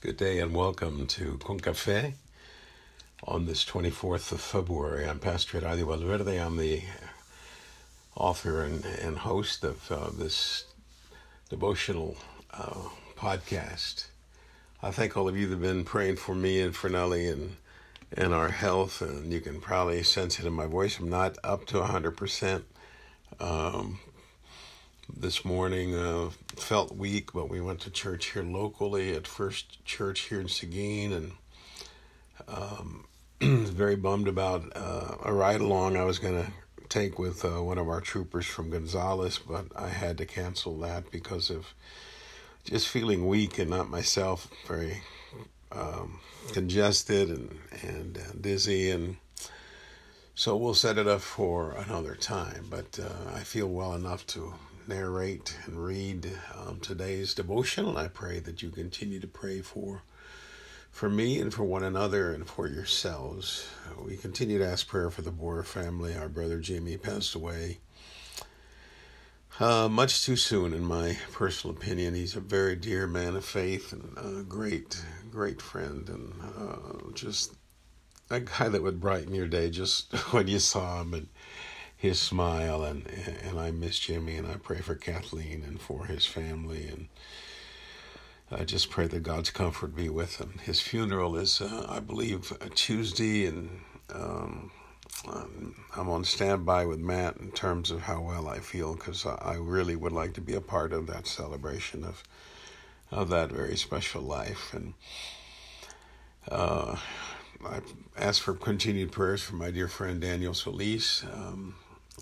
Good day and welcome to Con Café on this 24th of February. I'm Pastor Adi Valverde. I'm the author and, and host of uh, this devotional uh, podcast. I thank all of you that have been praying for me and for Nellie and, and our health, and you can probably sense it in my voice. I'm not up to 100%. Um, this morning. Uh, felt weak, but we went to church here locally at First Church here in Seguin, and um, very bummed about uh, a ride along I was going to take with uh, one of our troopers from Gonzales, but I had to cancel that because of just feeling weak and not myself, very um, congested and and uh, dizzy and. So we'll set it up for another time, but uh, I feel well enough to narrate and read um, today's devotion, and I pray that you continue to pray for for me and for one another and for yourselves. We continue to ask prayer for the Boer family. Our brother Jimmy passed away uh, much too soon, in my personal opinion. He's a very dear man of faith and a great, great friend, and uh, just a guy that would brighten your day just when you saw him. And his smile and and I miss Jimmy and I pray for Kathleen and for his family and I just pray that God's comfort be with him. His funeral is, uh, I believe, Tuesday, and um, I'm on standby with Matt in terms of how well I feel because I really would like to be a part of that celebration of of that very special life. And uh, I ask for continued prayers for my dear friend Daniel Solis. Um,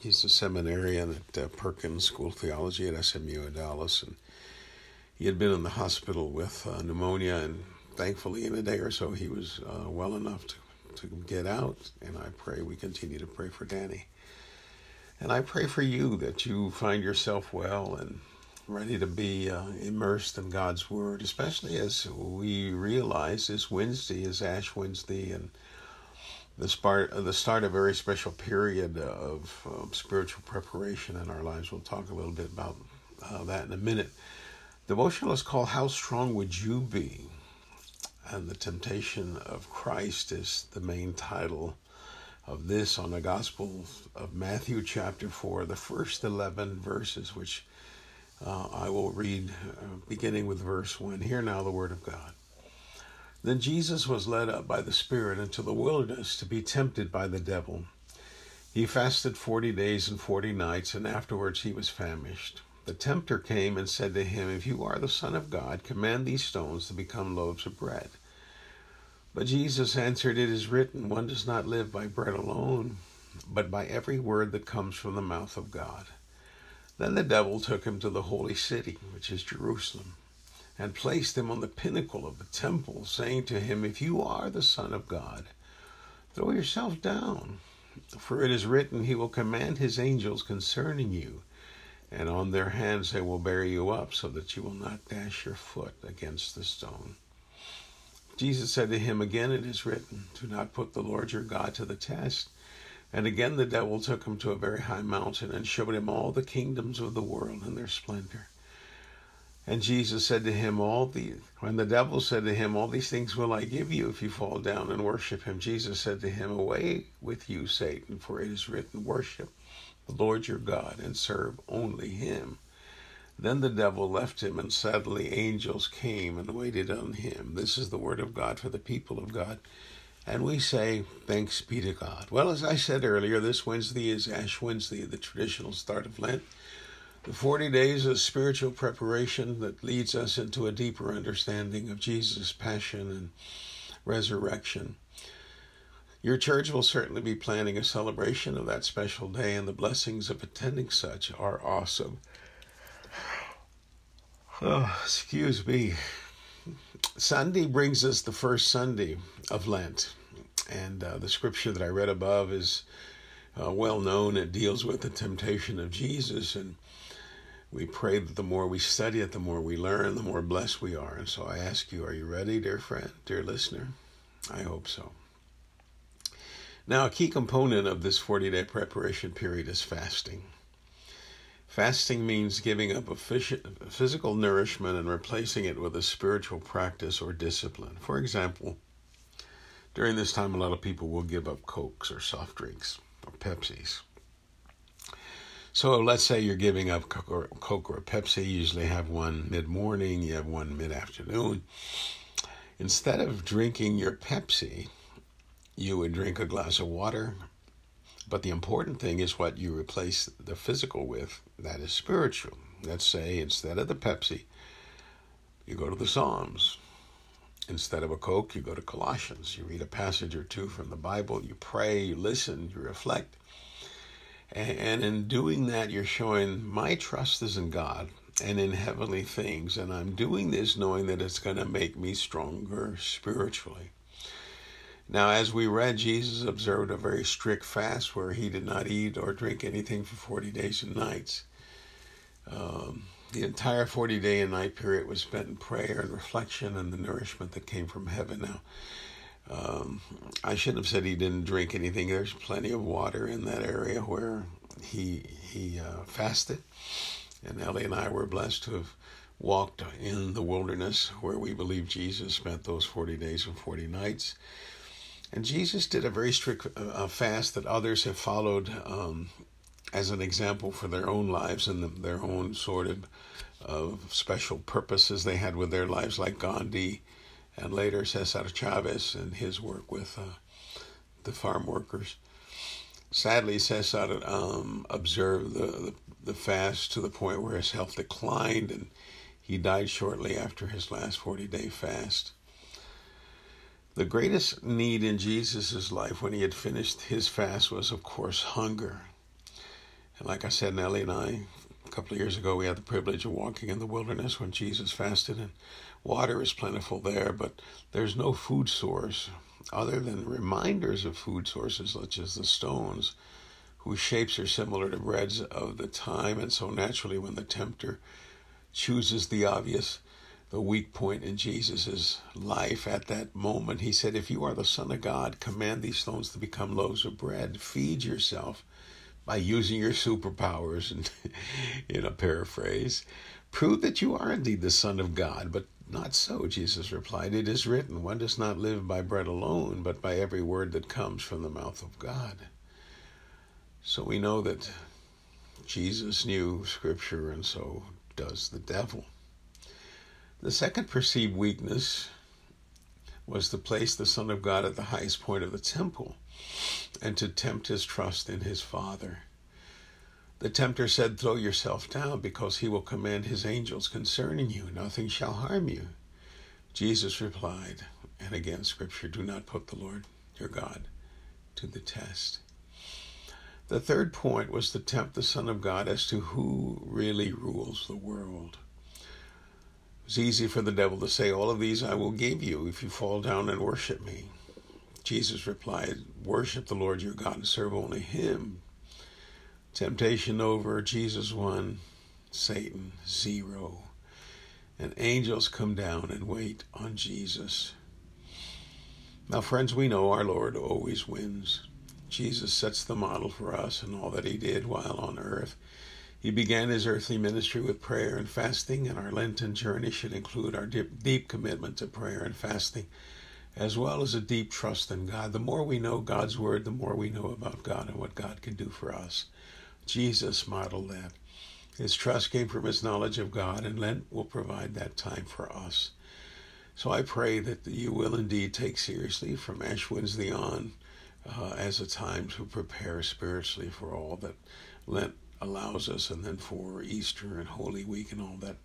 he's a seminarian at uh, Perkins School of Theology at SMU in Dallas, and he had been in the hospital with uh, pneumonia, and thankfully, in a day or so, he was uh, well enough to to get out. And I pray we continue to pray for Danny, and I pray for you that you find yourself well and ready to be uh, immersed in God's Word, especially as we realize this Wednesday is Ash Wednesday and the start the start of a very special period of um, spiritual preparation in our lives. We'll talk a little bit about uh, that in a minute. Devotional is called "How Strong Would You Be," and the temptation of Christ is the main title of this on the Gospel of Matthew, chapter four, the first eleven verses, which uh, I will read, uh, beginning with verse one. Hear now the word of God. Then Jesus was led up by the Spirit into the wilderness to be tempted by the devil. He fasted forty days and forty nights, and afterwards he was famished. The tempter came and said to him, If you are the Son of God, command these stones to become loaves of bread. But Jesus answered, It is written, One does not live by bread alone, but by every word that comes from the mouth of God. Then the devil took him to the holy city, which is Jerusalem and placed him on the pinnacle of the temple, saying to him, If you are the Son of God, throw yourself down. For it is written, He will command His angels concerning you, and on their hands they will bear you up, so that you will not dash your foot against the stone. Jesus said to him, Again it is written, Do not put the Lord your God to the test. And again the devil took him to a very high mountain and showed him all the kingdoms of the world and their splendor. And Jesus said to him, All these, when the devil said to him, All these things will I give you if you fall down and worship him, Jesus said to him, Away with you, Satan, for it is written, Worship the Lord your God and serve only him. Then the devil left him, and suddenly angels came and waited on him. This is the word of God for the people of God. And we say, Thanks be to God. Well, as I said earlier, this Wednesday is Ash Wednesday, the traditional start of Lent. The 40 days of spiritual preparation that leads us into a deeper understanding of Jesus' passion and resurrection. Your church will certainly be planning a celebration of that special day, and the blessings of attending such are awesome. Oh, excuse me. Sunday brings us the first Sunday of Lent, and uh, the scripture that I read above is uh, well known. It deals with the temptation of Jesus, and we pray that the more we study it, the more we learn, the more blessed we are. And so I ask you, are you ready, dear friend, dear listener? I hope so. Now, a key component of this 40 day preparation period is fasting. Fasting means giving up a physical nourishment and replacing it with a spiritual practice or discipline. For example, during this time, a lot of people will give up Cokes or soft drinks or Pepsis. So let's say you're giving up Coke or, Coke or Pepsi. You usually have one mid morning, you have one mid afternoon. Instead of drinking your Pepsi, you would drink a glass of water. But the important thing is what you replace the physical with. That is spiritual. Let's say instead of the Pepsi, you go to the Psalms. Instead of a Coke, you go to Colossians. You read a passage or two from the Bible, you pray, you listen, you reflect. And in doing that, you're showing my trust is in God and in heavenly things. And I'm doing this knowing that it's going to make me stronger spiritually. Now, as we read, Jesus observed a very strict fast where he did not eat or drink anything for 40 days and nights. Um, the entire 40 day and night period was spent in prayer and reflection and the nourishment that came from heaven. Now, um, I shouldn't have said he didn't drink anything. There's plenty of water in that area where he he uh, fasted, and Nellie and I were blessed to have walked in the wilderness where we believe Jesus spent those 40 days and 40 nights. And Jesus did a very strict uh, fast that others have followed um, as an example for their own lives and the, their own sort of uh, special purposes they had with their lives, like Gandhi and later Cesar Chavez and his work with uh, the farm workers. Sadly, Cesar um, observed the, the, the fast to the point where his health declined and he died shortly after his last 40 day fast. The greatest need in Jesus' life when he had finished his fast was, of course, hunger. And like I said, Nellie and I, a couple of years ago, we had the privilege of walking in the wilderness when Jesus fasted, and water is plentiful there, but there's no food source other than reminders of food sources such as the stones, whose shapes are similar to breads of the time, and so naturally, when the tempter chooses the obvious, the weak point in Jesus' life at that moment, he said, If you are the Son of God, command these stones to become loaves of bread. Feed yourself by using your superpowers, and in a paraphrase, prove that you are indeed the Son of God. But not so, Jesus replied. It is written, One does not live by bread alone, but by every word that comes from the mouth of God. So we know that Jesus knew Scripture, and so does the devil. The second perceived weakness was to place the Son of God at the highest point of the temple and to tempt his trust in his Father. The tempter said, Throw yourself down, because he will command his angels concerning you. Nothing shall harm you. Jesus replied, and again, Scripture, do not put the Lord your God to the test. The third point was to tempt the Son of God as to who really rules the world. It's easy for the devil to say, All of these I will give you if you fall down and worship me. Jesus replied, Worship the Lord your God and serve only him. Temptation over, Jesus won, Satan zero. And angels come down and wait on Jesus. Now, friends, we know our Lord always wins. Jesus sets the model for us in all that he did while on earth. He began his earthly ministry with prayer and fasting, and our Lenten journey should include our deep, deep commitment to prayer and fasting as well as a deep trust in God. The more we know God's Word, the more we know about God and what God can do for us. Jesus modeled that. His trust came from his knowledge of God, and Lent will provide that time for us. So I pray that you will indeed take seriously from Ash Wednesday on uh, as a time to prepare spiritually for all that Lent allows us, and then for Easter and Holy Week and all that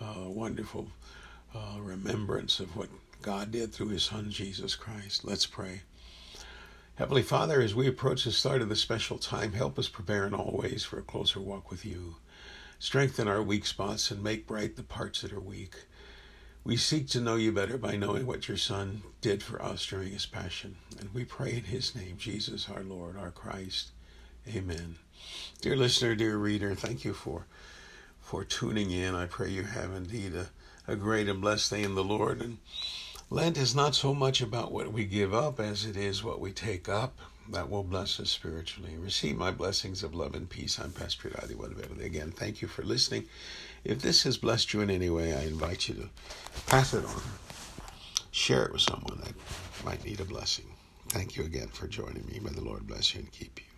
uh, wonderful uh, remembrance of what God did through his Son, Jesus Christ. Let's pray. Heavenly Father, as we approach the start of this special time, help us prepare in all ways for a closer walk with you. Strengthen our weak spots and make bright the parts that are weak. We seek to know you better by knowing what your Son did for us during his passion. And we pray in his name, Jesus, our Lord, our Christ. Amen. Dear listener, dear reader, thank you for for tuning in. I pray you have indeed a, a great and blessed day in the Lord. And Lent is not so much about what we give up as it is what we take up. that will bless us spiritually. Receive my blessings of love and peace. I'm Pastor Adi Valverde. Again, thank you for listening. If this has blessed you in any way, I invite you to pass it on. Share it with someone that might need a blessing. Thank you again for joining me. May the Lord bless you and keep you.